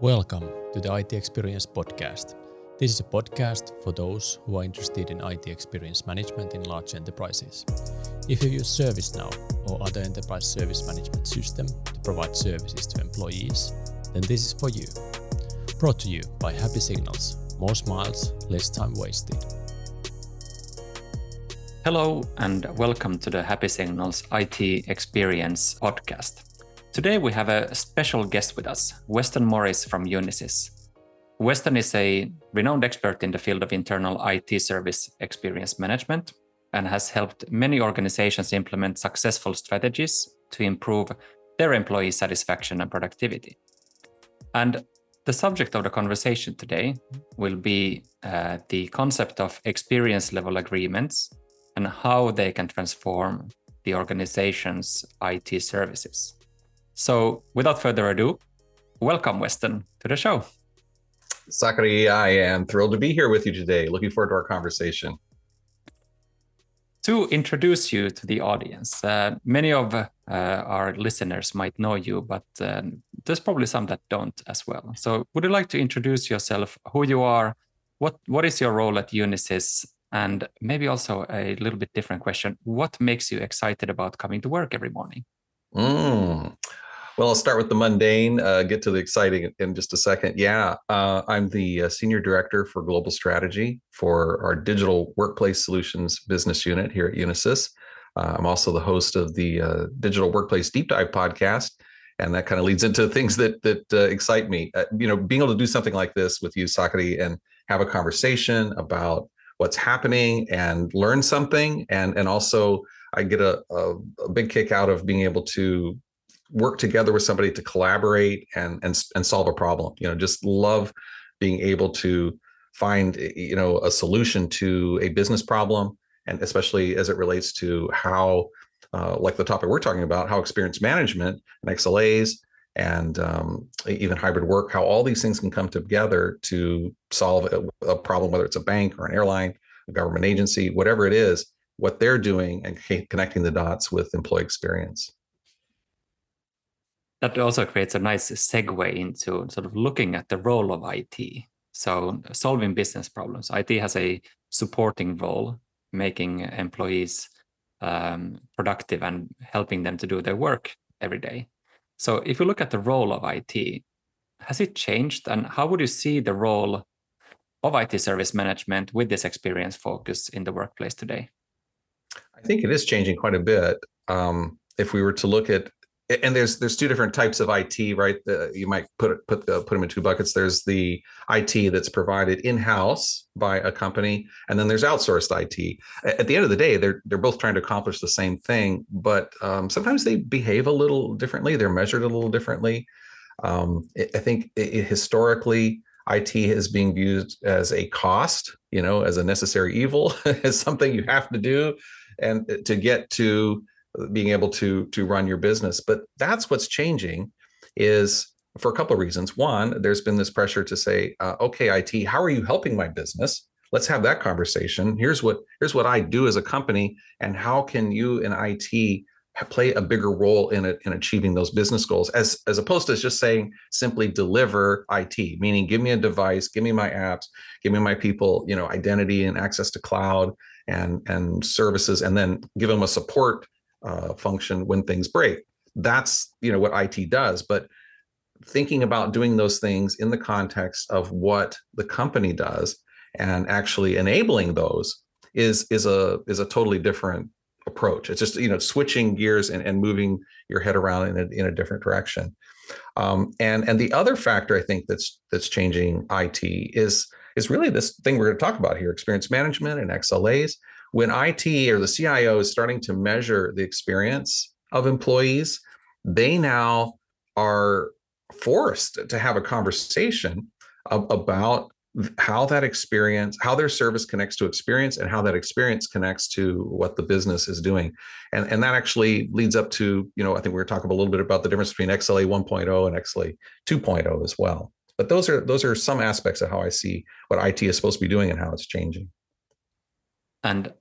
Welcome to the IT Experience Podcast. This is a podcast for those who are interested in IT experience management in large enterprises. If you use ServiceNow or other enterprise service management system to provide services to employees, then this is for you. Brought to you by HappySignals. More smiles, less time wasted. Hello, and welcome to the HappySignals IT Experience podcast. Today we have a special guest with us, Weston Morris from Unisys. Weston is a renowned expert in the field of internal IT service experience management and has helped many organizations implement successful strategies to improve their employee satisfaction and productivity. And the subject of the conversation today will be uh, the concept of experience level agreements and how they can transform the organization's IT services. So, without further ado, welcome, Weston, to the show. Sakari, I am thrilled to be here with you today. Looking forward to our conversation. To introduce you to the audience, uh, many of uh, our listeners might know you, but uh, there's probably some that don't as well. So, would you like to introduce yourself, who you are, what what is your role at Unisys, and maybe also a little bit different question: What makes you excited about coming to work every morning? Mm. Well, I'll start with the mundane, uh, get to the exciting in just a second. Yeah, uh, I'm the uh, Senior Director for Global Strategy for our Digital Workplace Solutions business unit here at Unisys. Uh, I'm also the host of the uh, Digital Workplace Deep Dive podcast. And that kind of leads into things that that uh, excite me. you know, being able to do something like this with you, Sakari, and have a conversation about what's happening and learn something, and and also I get a, a, a big kick out of being able to work together with somebody to collaborate and and and solve a problem. You know, just love being able to find you know a solution to a business problem, and especially as it relates to how, uh, like the topic we're talking about, how experience management and XLAs and um, even hybrid work, how all these things can come together to solve a, a problem, whether it's a bank or an airline, a government agency, whatever it is, what they're doing and connecting the dots with employee experience that also creates a nice segue into sort of looking at the role of IT. So, solving business problems. IT has a supporting role, making employees um, productive and helping them to do their work every day. So, if you look at the role of IT, has it changed? And how would you see the role of IT service management with this experience focus in the workplace today? I think it is changing quite a bit. Um, if we were to look at and there's there's two different types of IT, right? The, you might put put the, put them in two buckets. There's the IT that's provided in house by a company, and then there's outsourced IT. At the end of the day, they're they're both trying to accomplish the same thing, but um, sometimes they behave a little differently. They're measured a little differently. Um, I think it, historically, IT is being viewed as a cost, you know, as a necessary evil, as something you have to do, and to get to being able to to run your business. But that's what's changing is for a couple of reasons. One there's been this pressure to say uh, okay it how are you helping my business? Let's have that conversation. Here's what here's what i do as a company and how can you in it play a bigger role in it in achieving those business goals? As as opposed to just saying simply deliver IT meaning give me a device give me my apps give me my people you know identity and access to cloud and and services and then give them a support uh, function when things break. That's you know what IT does, but thinking about doing those things in the context of what the company does and actually enabling those is is a is a totally different approach. It's just you know switching gears and, and moving your head around in a, in a different direction. Um, and and the other factor I think that's that's changing IT is is really this thing we're going to talk about here: experience management and XLAs when IT or the CIO is starting to measure the experience of employees, they now are forced to have a conversation about how that experience, how their service connects to experience, and how that experience connects to what the business is doing. And, and that actually leads up to, you know, I think we were talking a little bit about the difference between XLA 1.0 and XLA 2.0 as well. But those are those are some aspects of how I see what IT is supposed to be doing and how it's changing. And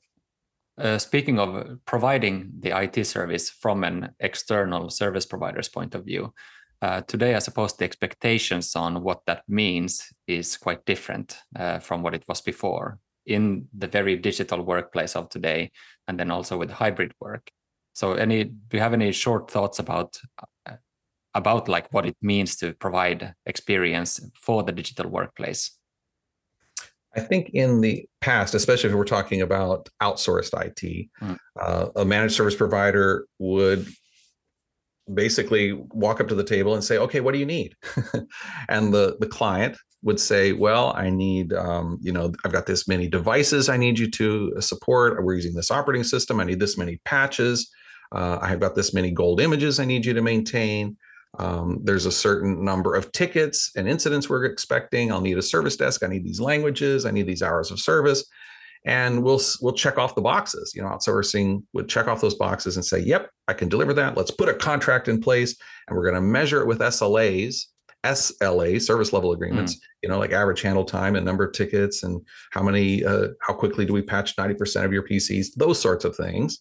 uh, speaking of providing the IT service from an external service provider's point of view, uh, today, I suppose the expectations on what that means is quite different uh, from what it was before in the very digital workplace of today, and then also with hybrid work. So, any do you have any short thoughts about uh, about like what it means to provide experience for the digital workplace? I think in the past, especially if we're talking about outsourced IT, mm. uh, a managed service provider would basically walk up to the table and say, "Okay, what do you need?" and the the client would say, "Well, I need, um, you know, I've got this many devices I need you to support. We're using this operating system. I need this many patches. Uh, I have got this many gold images I need you to maintain. Um, there's a certain number of tickets and incidents we're expecting. I'll need a service desk. I need these languages. I need these hours of service." and we'll we'll check off the boxes. You know, outsourcing would check off those boxes and say, "Yep, I can deliver that. Let's put a contract in place, and we're going to measure it with SLAs." SLA service level agreements, mm. you know, like average handle time and number of tickets and how many, uh, how quickly do we patch 90% of your PCs, those sorts of things.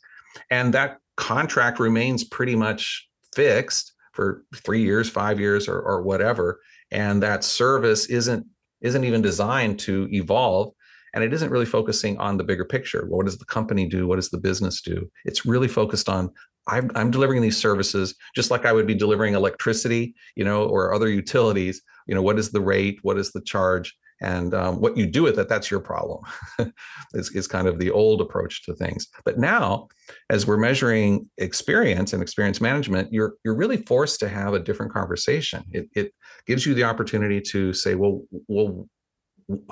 And that contract remains pretty much fixed for three years, five years, or, or whatever. And that service isn't isn't even designed to evolve and it isn't really focusing on the bigger picture. What does the company do? What does the business do? It's really focused on I'm, I'm delivering these services just like I would be delivering electricity, you know, or other utilities. You know, what is the rate? What is the charge? And um, what you do with it, that's your problem. is, is kind of the old approach to things. But now, as we're measuring experience and experience management, you're you're really forced to have a different conversation. It, it gives you the opportunity to say, well, well,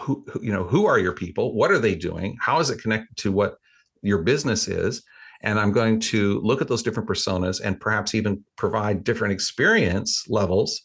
who, you know who are your people what are they doing how is it connected to what your business is and i'm going to look at those different personas and perhaps even provide different experience levels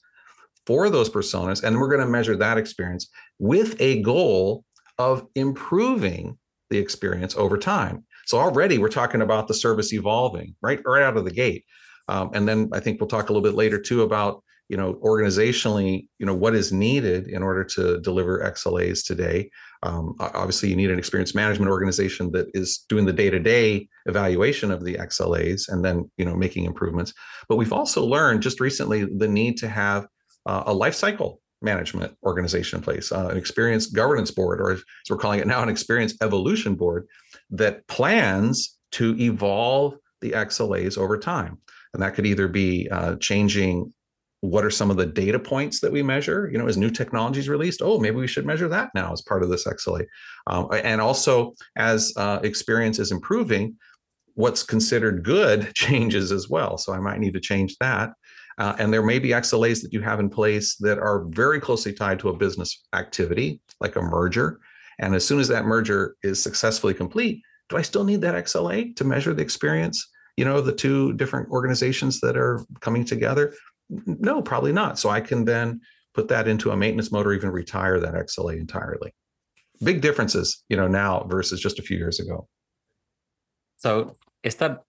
for those personas and we're going to measure that experience with a goal of improving the experience over time. So already we're talking about the service evolving right right out of the gate. Um, and then i think we'll talk a little bit later too about you know organizationally you know what is needed in order to deliver xlas today. Um, obviously you need an experience management organization that is doing the day-to-day evaluation of the xlas and then you know making improvements. But we've also learned just recently the need to have uh, a life cycle management organization in place uh, an experience governance board or as we're calling it now an experience evolution board that plans to evolve the xlas over time. And that could either be uh, changing what are some of the data points that we measure you know as new technologies released oh maybe we should measure that now as part of this xla um, and also as uh, experience is improving what's considered good changes as well. So i might need to change that uh, and there may be xlas that you have in place that are very closely tied to a business activity like a merger and as soon as that merger is successfully complete do i still need that xla to measure the experience you know the two different organizations that are coming together no, probably not. So I can then put that into a maintenance mode or even retire that XLA entirely. Big differences, you know, now versus just a few years ago. So is that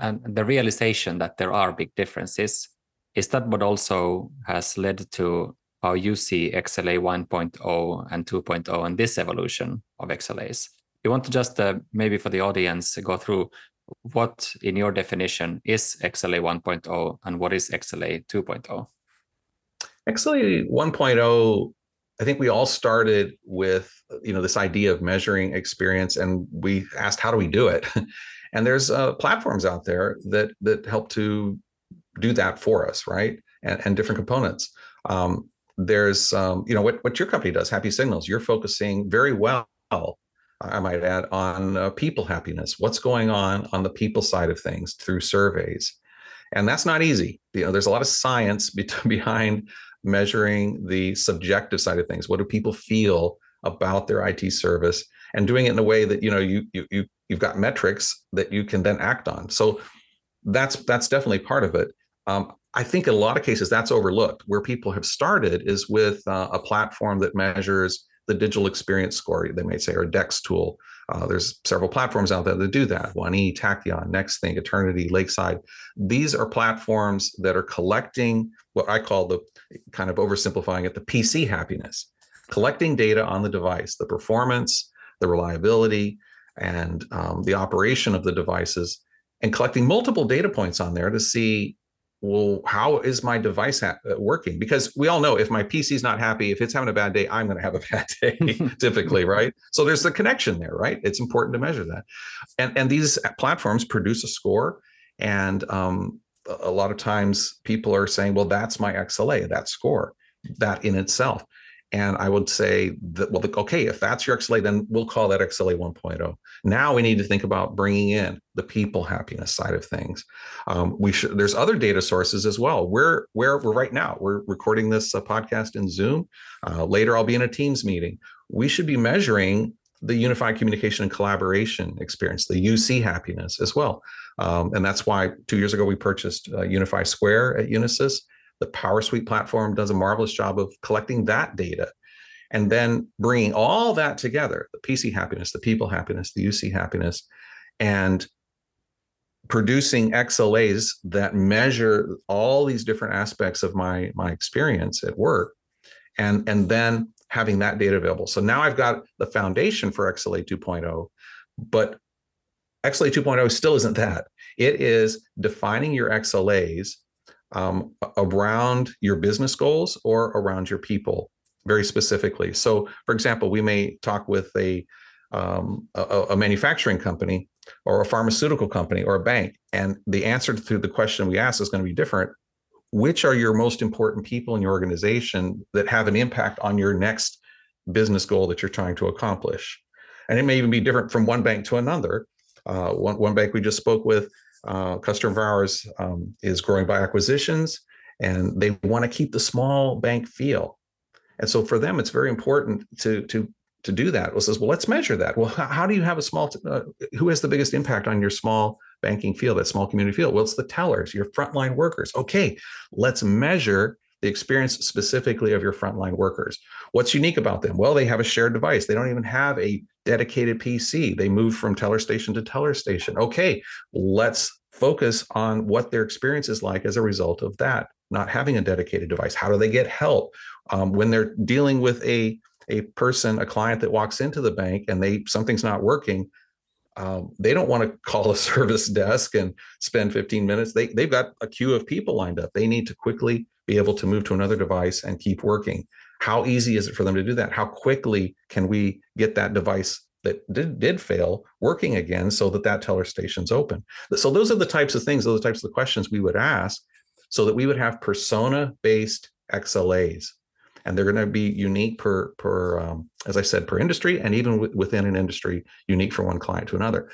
and the realization that there are big differences? Is that what also has led to how you see XLA 1.0 and 2.0 and this evolution of XLAs? You want to just uh, maybe for the audience go through what, in your definition, is XLA 1.0 and what is XLA 2.0? XLA 1.0, I think we all started with you know this idea of measuring experience, and we asked, how do we do it? and there's uh, platforms out there that that help to do that for us, right? And, and different components. Um, there's um, you know what what your company does, HappySignals. You're focusing very well I might add, on uh, people happiness. What's going on on the people side of things through surveys, and that's not easy. You know, there's a lot of science be- behind measuring the subjective side of things. What do people feel about their IT service, and doing it in a way that you know you you, you you've got metrics that you can then act on. So that's that's definitely part of it. Um, I think in a lot of cases that's overlooked. Where people have started is with uh, a platform that measures the digital experience score, they may say, or a DEX tool. Uh, there's several platforms out there that do that. 1E, Tachyon, Next Thing, Aternity, Lakeside. These are platforms that are collecting what I call the kind of oversimplifying it, the PC happiness, collecting data on the device, the performance, the reliability, and um, the operation of the devices, and collecting multiple data points on there to see well, how is my device ha- uh, working? Because we all know if my PC is not happy, if it's having a bad day, I'm going to have a bad day typically, right? So there's the connection there, right? It's important to measure that. And, and these platforms produce a score. And um, a lot of times people are saying, well, that's my XLA, that score, that in itself. And I would say that, well, okay, if that's your XLA, then we'll call that XLA 1.0. Now we need to think about bringing in the people happiness side of things. Um, we should. There's other data sources as well. We're where we're right now. We're recording this uh, podcast in Zoom. Uh, later, I'll be in a Teams meeting. We should be measuring the unified communication and collaboration experience, the UC happiness as well. Um, and that's why two years ago we purchased uh, Unify Square at Unisys the PowerSuite platform does a marvelous job of collecting that data and then bringing all that together the PC happiness, the people happiness, the UC happiness, and producing XLAs that measure all these different aspects of my, my experience at work. And, and then having that data available. So now I've got the foundation for XLA 2.0, but XLA 2.0 still isn't that. It is defining your XLAs um, around your business goals or around your people very specifically. So, for example, we may talk with a, um, a, a manufacturing company or a pharmaceutical company or a bank, and the answer to the question we ask is going to be different. Which are your most important people in your organization that have an impact on your next business goal that you're trying to accomplish? And it may even be different from one bank to another. Uh, one, one bank we just spoke with uh, customer of ours um, is growing by acquisitions and they want to keep the small bank feel. And so for them, it's very important to to to do that. Well, says, well, let's measure that. Well, how, do you have a small? T- uh, who has the biggest impact on your small banking field, that small community field? Well, it's the tellers, your frontline workers. Okay, let's measure the experience specifically of your frontline workers. What's unique about them? Well, they have a shared device. They don't even have a dedicated PC. They move from teller station to teller station. Okay, let's focus on what their experience is like as a result of that, not having a dedicated device. How do they get help um, when they're dealing with a a person, a client that walks into the bank and they something's not working? Um, they don't want to call a service desk and spend 15 minutes. They they've got a queue of people lined up. They need to quickly be able to move to another device and keep working. How easy is it for them to do that? How quickly can we get that device that did, did fail working again so that that teller station's open? So those are the types of things those types of questions we would ask so that we would have persona based xlas and they're going to be unique per per um, as i said per industry and even w- within an industry unique from one client to another.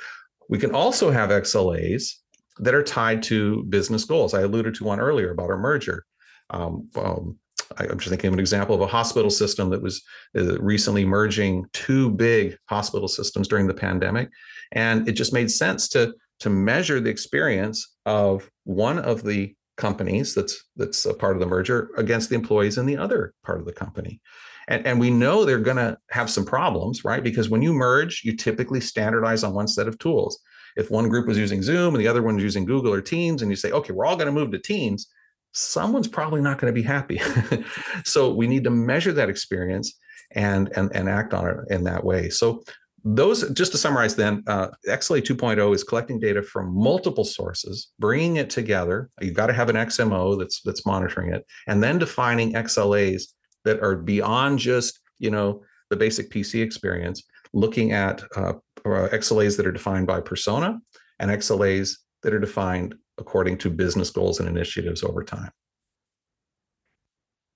We can also have xlas that are tied to business goals. I alluded to one earlier about our merger um, um, I'm just thinking of an example of a hospital system that was uh, recently merging two big hospital systems during the pandemic, and it just made sense to to measure the experience of one of the companies that's that's a part of the merger against the employees in the other part of the company. And, and we know they're going to have some problems, right? Because when you merge, you typically standardize on one set of tools. If one group was using Zoom and the other one using Google or Teams, and you say, okay, we're all going to move to Teams, someone's probably not going to be happy. so we need to measure that experience and and and act on it in that way. So those just to summarize then uh, xla 2.0 is collecting data from multiple sources bringing it together you've got to have an xmo that's that's monitoring it and then defining xlas that are beyond just you know the basic pc experience looking at uh, uh xlas that are defined by persona and xlas that are defined according to business goals and initiatives over time.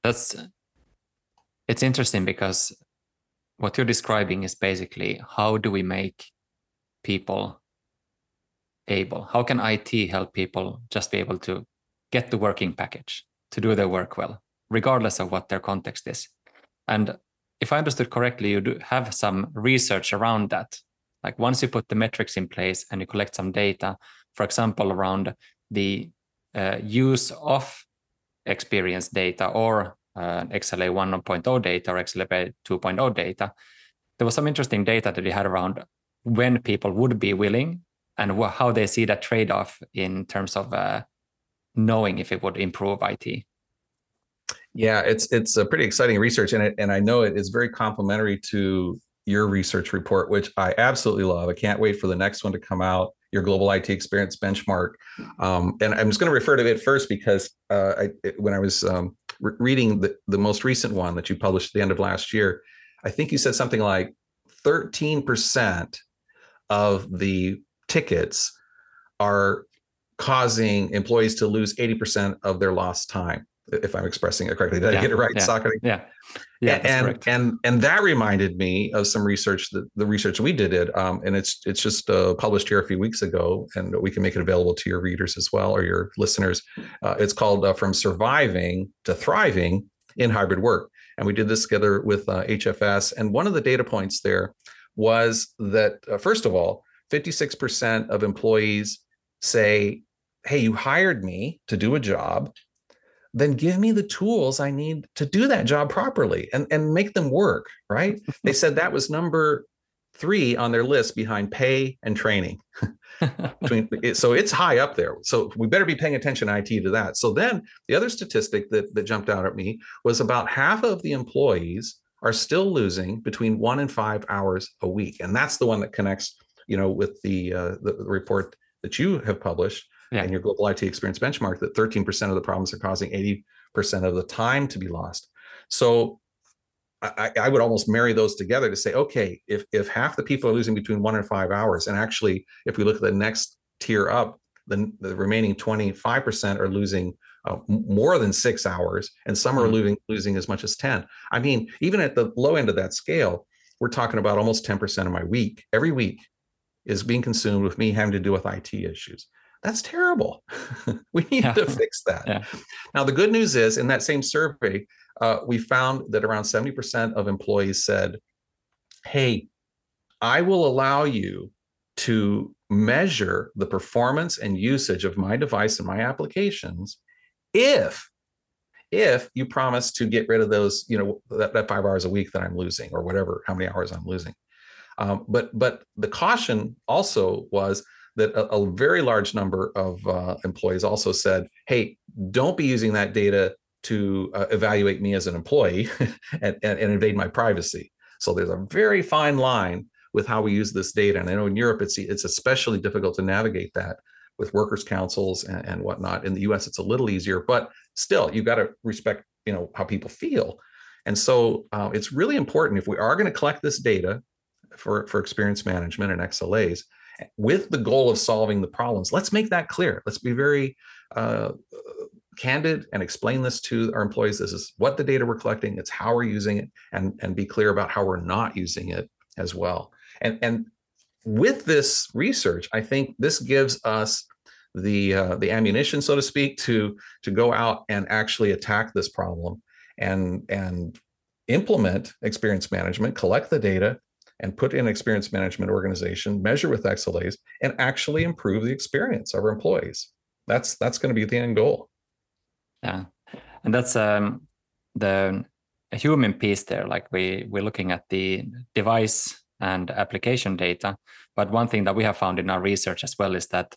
That's it's interesting because what you're describing is basically how do we make people able? How can it help people just be able to get the working package to do their work well regardless of what their context is? And if i understood correctly you do have some research around that. Like once you put the metrics in place and you collect some data for example, around the uh, use of experience data or uh, XLA 1.0 data or XLA 2.0 data, there was some interesting data that we had around when people would be willing and how they see that trade off in terms of uh, knowing if it would improve IT. Yeah, it's it's a pretty exciting research, and it, and I know it is very complementary to your research report, which I absolutely love. I can't wait for the next one to come out your global IT experience benchmark. Um, and I'm just going to refer to it first because uh, I, it, when I was um, re- reading the, the most recent one that you published at the end of last year, I think you said something like 13% of the tickets are causing employees to lose 80% of their lost time if i'm expressing it correctly. Did yeah, i get it right yeah, yeah. Yeah and correct. and and that reminded me of some research that the research we did it um, and it's it's just uh, published here a few weeks ago and we can make it available to your readers as well or your listeners. Uh, it's called uh, from surviving to thriving in hybrid work. And we did this together with hfs uh, and one of the data points there was that uh, first of all 56% of employees say hey, you hired me to do a job, then give me the tools I need to do that job properly and, and make them work, right? they said that was number three on their list behind pay and training. so it's high up there. So we better be paying attention IT to that. So then the other statistic that, that jumped out at me was about half of the employees are still losing between one and five hours a week. And that's the one that connects, you know, with the, uh, the, the report that you have published yeah. and your global IT experience benchmark that 13% of the problems are causing 80% of the time to be lost. So I, I, would almost marry those together to say, okay, if if half the people are losing between one and five hours, and actually, if we look at the next tier up, then the remaining 25% are losing uh, more than six hours, and some are mm-hmm. losing losing as much as 10. I mean, even at the low end of that scale, we're talking about almost 10% of my week every week is being consumed with me having to deal with IT issues. That's terrible. we need yeah. to fix that. Yeah. Now, the good news is in that same survey, uh, we found that around 70% of employees said, Hey, I will allow you to measure the performance and usage of my device and my applications if if you promise to get rid of those you know that, that five hours a week that i'm losing or whatever how many hours i'm losing um, but but the caution also was that a, a very large number of uh, employees also said, "Hey, don't be using that data to uh, evaluate me as an employee and, and, and, invade my privacy." So there's a very fine line with how we use this data, and I know in Europe it's it's especially difficult to navigate that with workers' councils and, and whatnot. In the U.S., it's a little easier, but still, you've got to respect you know how people feel. And so uh, it's really important if we are going to collect this data for, for experience management and XLAs, with the goal of solving the problems. Let's make that clear. Let's be very uh, candid and explain this to our employees. This is what the data we're collecting, it's how we're using it, and, and be clear about how we're not using it as well. And, and with this research, I think this gives us the uh, the ammunition, so to speak, to to go out and actually attack this problem and and implement experience management, collect the data, and put in experience management organization, measure with XLAs, and actually improve the experience of our employees. That's that's going to be the end goal. Yeah, and that's um, the human piece there. Like we we're looking at the device and application data, but one thing that we have found in our research as well is that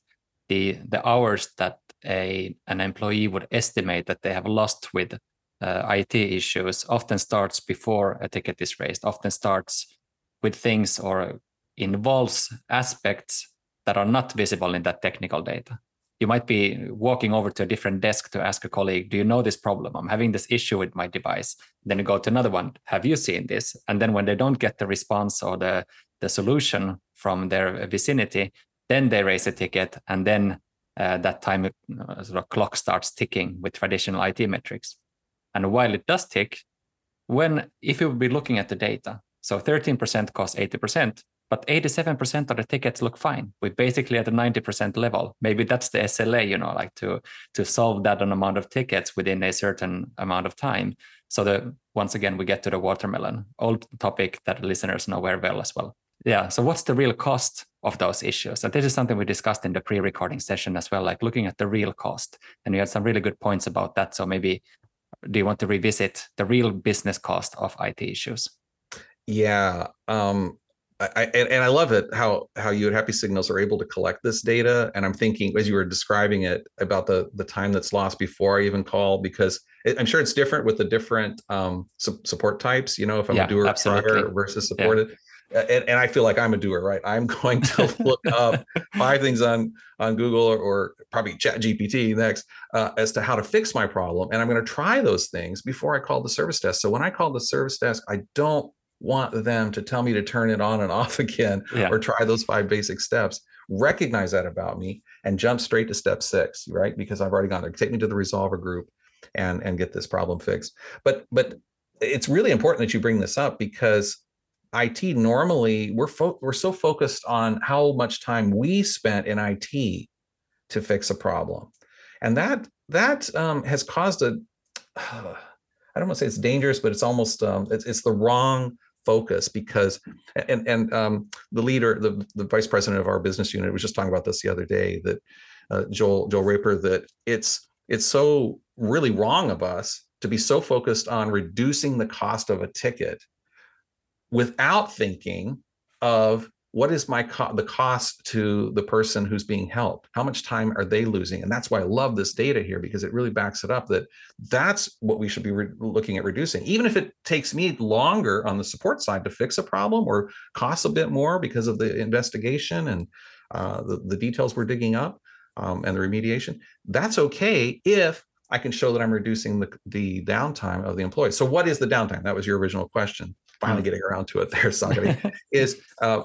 the the hours that a an employee would estimate that they have lost with uh, IT issues often starts before a ticket is raised. Often starts with things or involves aspects that are not visible in that technical data. You might be walking over to a different desk to ask a colleague, Do you know this problem? I'm having this issue with my device. Then you go to another one, Have you seen this? And then when they don't get the response or the, the solution from their vicinity, then they raise a ticket. And then uh, that time uh, sort of clock starts ticking with traditional IT metrics. And while it does tick, when if you would be looking at the data, so 13% costs 80%, but 87% of the tickets look fine. We're basically at a 90% level. Maybe that's the SLA, you know, like to to solve that an amount of tickets within a certain amount of time. So the once again we get to the watermelon, old topic that listeners know very well as well. Yeah. So what's the real cost of those issues? And this is something we discussed in the pre-recording session as well, like looking at the real cost. And you had some really good points about that. So maybe do you want to revisit the real business cost of IT issues? Yeah. Um, I, and, and I love it how how you at HappySignals are able to collect this data. And I'm thinking as you were describing it about the the time that's lost before I even call, because it, I'm sure it's different with the different um, su- support types. You know, if I'm yeah, a doer prior versus supported. Yeah. and, and I feel like I'm a doer, right? I'm going to look up five things on on Google or, or probably Chat GPT next uh, as to how to fix my problem, and I'm going to try those things before I call the service desk. So when I call the service desk, I don't want them to tell me to turn it on and off again yeah. or try those five basic steps. Recognize that about me and jump straight to step six, right? Because I've already gone there. Take me to the resolver group and and get this problem fixed. But but it's really important that you bring this up because IT normally we're fo- we're so focused on how much time we spent in IT to fix a problem, and that that um, has caused a uh, I don't want to say it's dangerous, but it's almost um, it's, it's the wrong focus because and and um, the leader the, the vice president of our business unit was just talking about this the other day that uh, Joel Joel Raper that it's it's so really wrong of us to be so focused on reducing the cost of a ticket without thinking of what is my co- the cost to the person who's being helped how much time are they losing and that's why i love this data here because it really backs it up that that's what we should be re- looking at reducing even if it takes me longer on the support side to fix a problem or costs a bit more because of the investigation and uh, the, the details we're digging up um, and the remediation that's okay if I can show that I'm reducing the, the downtime of the employee. So what is the downtime? That was your original question. Finally mm. getting around to it there, Sakari, is uh,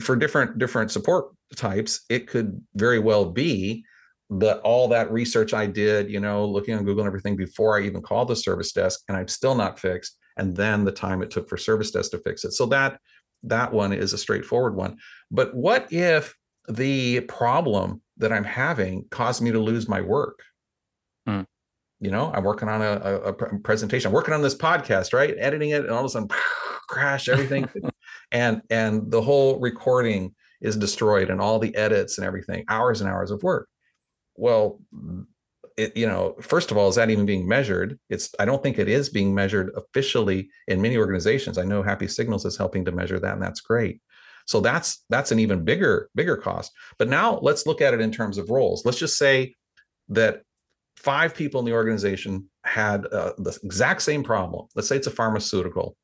for different different support types, it could very well be that all that research I did, you know, looking on Google and everything before I even called the service desk, and I'm still not fixed. And then the time it took for service desk to fix it. So that that one is a straightforward one. But what if the problem that I'm having caused me to lose my work? Mm. You know, I'm working on a, a, a, presentation. I'm working on this podcast, right? Editing it, and all of a sudden, crash everything, and and the whole recording is destroyed, and all the edits and everything, hours and hours of work. Well, it, you know, first of all, is that even being measured? It's I don't think it is being measured officially in many organizations. I know HappySignals is helping to measure that, and that's great. So that's that's an even bigger bigger cost. But now let's look at it in terms of roles. Let's just say that five people in the organization had uh, the exact same problem. Let's say it's a pharmaceutical,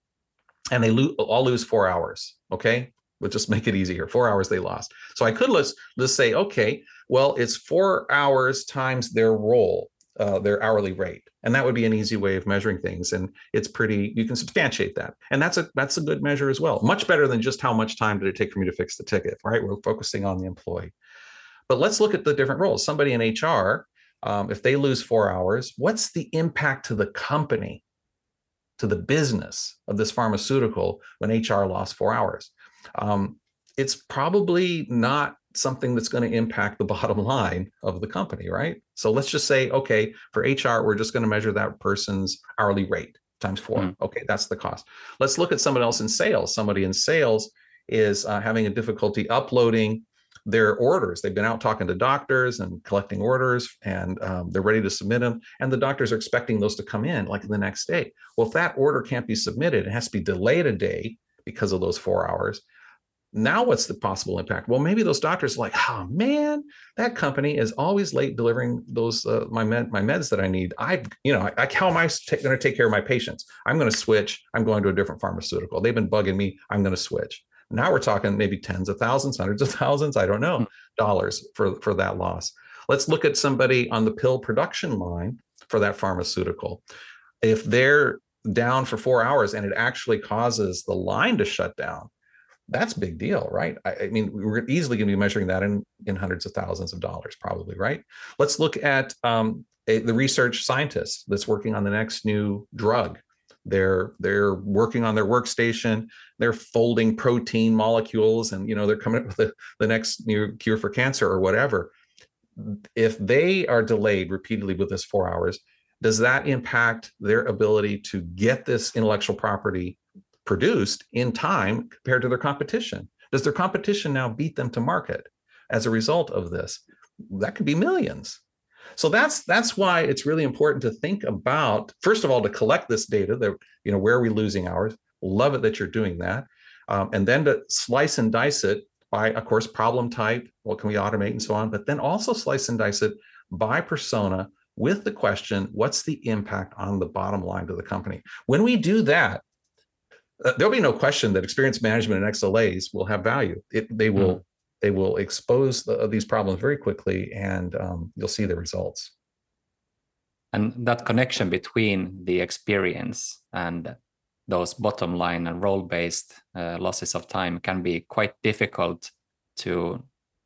and they lo- all lose four hours. Okay, let's just make it easier. Four hours they lost. So I could let's let's say, okay, well, it's four hours times their role, uh, their hourly rate, and that would be an easy way of measuring things. And it's pretty. You can substantiate that, and that's a that's a good measure as well. Much better than just how much time did it take for me to fix the ticket. Right? We're focusing on the employee. But let's look at the different roles. Somebody in HR um, if they lose four hours, what's the impact to the company, to the business of this pharmaceutical when HR lost four hours? Um, it's probably not something that's going to impact the bottom line of the company, right? So let's just say, okay, for HR, we're just going to measure that person's hourly rate times four. Mm. Okay, that's the cost. Let's look at someone else in sales. Somebody in sales is uh, having a difficulty uploading their orders. They've been out talking to doctors and collecting orders, and um, they're ready to submit them. And the doctors are expecting those to come in like the next day. Well, if that order can't be submitted, it has to be delayed a day because of those four hours. Now, what's the possible impact? Well, maybe those doctors are like, oh man, that company is always late delivering those uh, my med my meds that I need. I, you know, I, I how am I t- going to take care of my patients? I'm going to switch. I'm going to a different pharmaceutical. They've been bugging me. I'm going to switch. Now we're talking maybe tens of thousands, hundreds of thousands, I don't know, hmm. dollars for, for that loss. Let's look at somebody on the pill production line for that pharmaceutical. If they're down for four hours and it actually causes the line to shut down, that's big deal, right? I, I mean, we're easily going to be measuring that in, in hundreds of thousands of dollars, probably, right? Let's look at um, a, the research scientist that's working on the next new drug they're they're working on their workstation they're folding protein molecules and you know they're coming up with the, the next new cure for cancer or whatever. If they are delayed repeatedly with this four hours does that impact their ability to get this intellectual property produced in time compared to their competition? Does their competition now beat them to market as a result of this? That could be millions. So that's that's why it's really important to think about first of all to collect this data that you know where are we losing hours love it that you're doing that um, and then to slice and dice it by of course problem type what can we automate and so on but then also slice and dice it by persona with the question what's the impact on the bottom line to the company when we do that uh, there'll be no question that experience management and XLAs will have value. It, they will mm. they will expose the, these problems very quickly, and um, you'll see the results. And that connection between the experience and those bottom line and role based uh, losses of time can be quite difficult to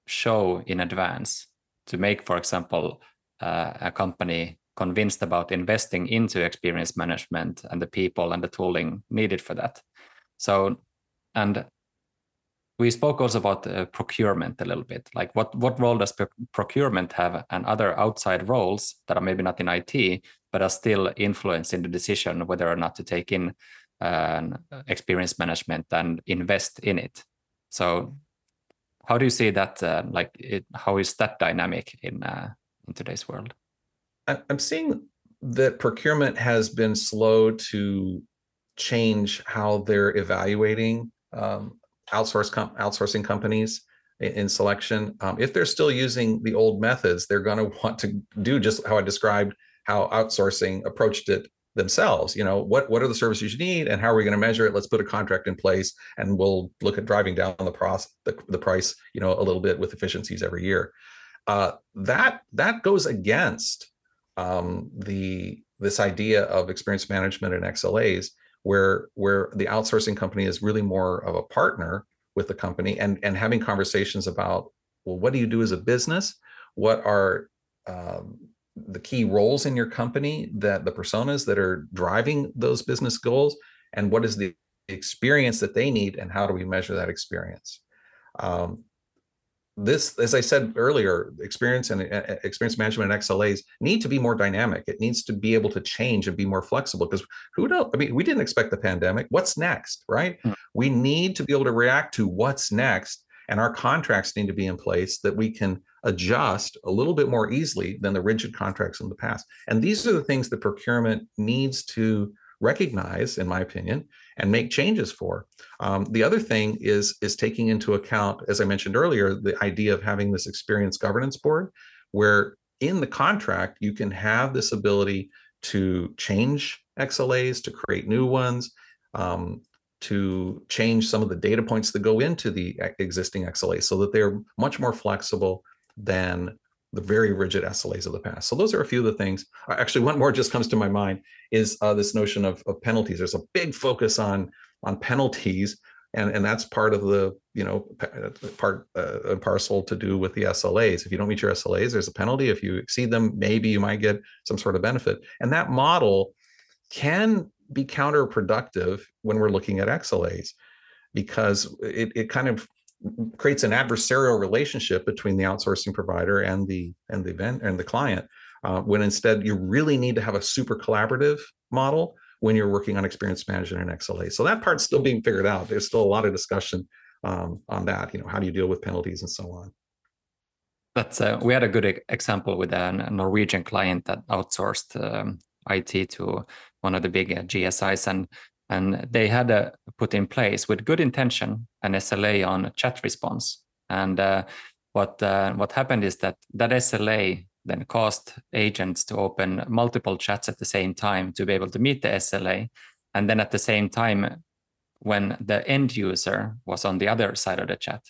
show in advance to make, for example, uh, a company convinced about investing into experience management and the people and the tooling needed for that. So, and we spoke also about uh, procurement a little bit. Like, what what role does procurement have, and other outside roles that are maybe not in IT but are still influencing the decision whether or not to take in uh, experience management and invest in it. So, how do you see that? Uh, like, it, how is that dynamic in uh, in today's world? I'm seeing that procurement has been slow to change how they're evaluating um, outsource com- outsourcing companies in, in selection. Um, if they're still using the old methods, they're going to want to do just how I described how outsourcing approached it themselves. You know, what what are the services you need, and how are we going to measure it? Let's put a contract in place, and we'll look at driving down the process, the, the price, you know, a little bit with efficiencies every year. Uh, that that goes against um, the this idea of experience management and XLAs, where where the outsourcing company is really more of a partner with the company and and having conversations about well, what do you do as a business? What are um, the key roles in your company that the personas that are driving those business goals, and what is the experience that they need, and how do we measure that experience? Um, this, as I said earlier, experience and uh, experience management and XLAs need to be more dynamic. It needs to be able to change and be more flexible because who knows? I mean, we didn't expect the pandemic. What's next, right? Mm-hmm. We need to be able to react to what's next, and our contracts need to be in place that we can adjust a little bit more easily than the rigid contracts in the past. And these are the things that procurement needs to recognize, in my opinion, and make changes for. Um, the other thing is is taking into account, as I mentioned earlier, the idea of having this experience governance board, where in the contract you can have this ability to change XLAs, to create new ones, um, to change some of the data points that go into the existing XLA so that they're much more flexible than the very rigid SLAs of the past. So those are a few of the things. Uh, actually, one more just comes to my mind is uh, this notion of, of penalties. There's a big focus on on penalties, and and that's part of the you know uh, part uh, and parcel to do with the SLAs. If you don't meet your SLAs, there's a penalty. If you exceed them, maybe you might get some sort of benefit. And that model can be counterproductive when we're looking at XLAs because it, it kind of creates an adversarial relationship between the outsourcing provider and the and the event and the client uh, when instead you really need to have a super collaborative model when you're working on experience management and xla so that part's still being figured out. There's still a lot of discussion um, on that you know how do you deal with penalties and so on. That's uh, we had a good example with a norwegian client that outsourced um, it to one of the big uh, gsis and and they had put in place with good intention an SLA on chat response. And uh, what uh, what happened is that that SLA then caused agents to open multiple chats at the same time to be able to meet the SLA. And then at the same time, when the end user was on the other side of the chat,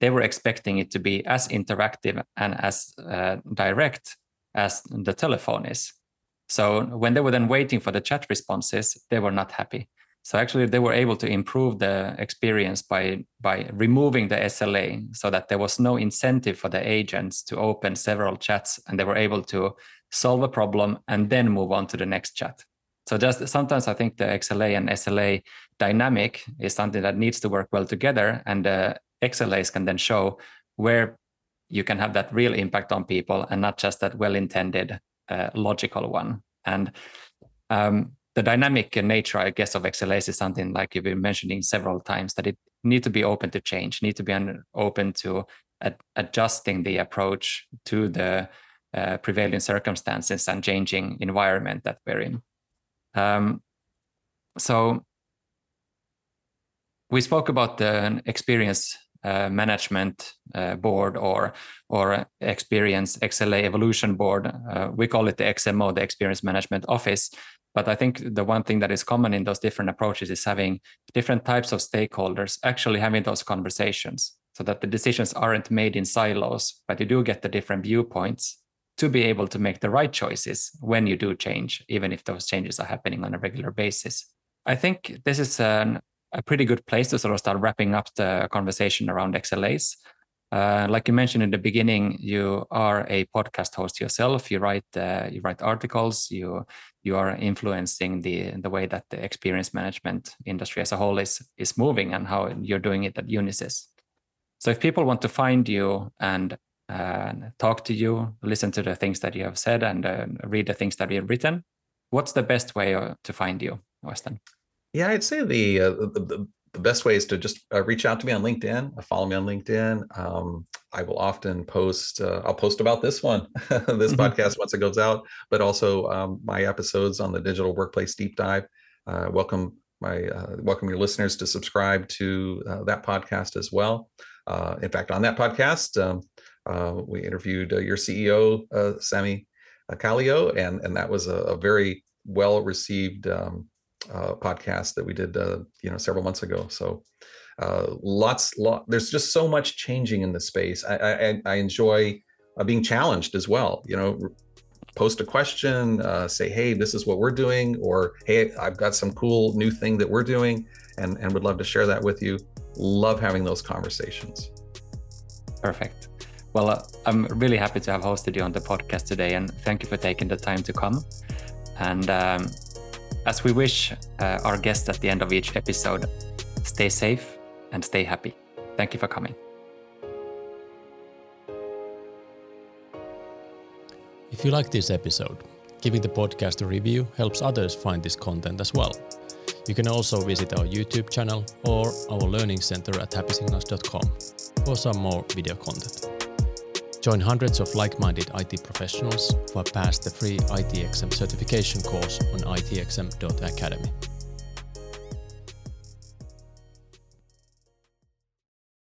they were expecting it to be as interactive and as uh, direct as the telephone is. So when they were then waiting for the chat responses, they were not happy. So actually, they were able to improve the experience by by removing the SLA, so that there was no incentive for the agents to open several chats, and they were able to solve a problem and then move on to the next chat. So just sometimes I think the XLA and SLA dynamic is something that needs to work well together, and the XLAs can then show where you can have that real impact on people and not just that well-intended uh, logical one. And um, the dynamic nature, I guess, of XLAs is something like you've been mentioning several times that it need to be open to change, need to be open to ad- adjusting the approach to the uh, prevailing circumstances and changing environment that we're in. Um, so we spoke about the experience uh, management uh, board or or experience XLA evolution board. Uh, we call it the XMO, the Experience Management Office. But I think the one thing that is common in those different approaches is having different types of stakeholders actually having those conversations so that the decisions aren't made in silos, but you do get the different viewpoints to be able to make the right choices when you do change, even if those changes are happening on a regular basis. I think this is an, a pretty good place to sort of start wrapping up the conversation around XLAs. Uh, like you mentioned in the beginning, you are a podcast host yourself. You write uh, you write articles. You you are influencing the the way that the experience management industry as a whole is is moving and how you're doing it at Unisys. So if people want to find you and uh, talk to you, listen to the things that you have said, and uh, read the things that you have written, what's the best way uh, to find you, Weston? Yeah, I'd say the, uh, the, the the best way is to just uh, reach out to me on LinkedIn. Uh, follow me on LinkedIn. Um, I will often post. Uh, I'll post about this one, this mm-hmm. podcast once it goes out, but also um, my episodes on the digital workplace deep dive. Uh, welcome my uh, welcome your listeners to subscribe to uh, that podcast as well. in fact, on that podcast, um, we interviewed your CEO, Sami Kallio, and and that was a, a very well received um, uh, podcast that we did, uh, you know, several months ago. So uh, lots, lot. There's just so much changing in the space. I, I, I enjoy uh, being challenged as well. You know, post a question, uh, say, "Hey, this is what we're doing," or "Hey, I've got some cool new thing that we're doing," and and would love to share that with you. Love having those conversations. Perfect. Well, uh, I'm really happy to have hosted you on the podcast today, and thank you for taking the time to come. And um, as we wish uh, our guests at the end of each episode, stay safe and stay happy. Thank you for coming. If you like this episode, giving the podcast a review helps others find this content as well. You can also visit our YouTube channel or our learning center at happysignals.com for some more video content. Join hundreds of like-minded IT professionals who have passed the free ITXM certification course on itxm.academy.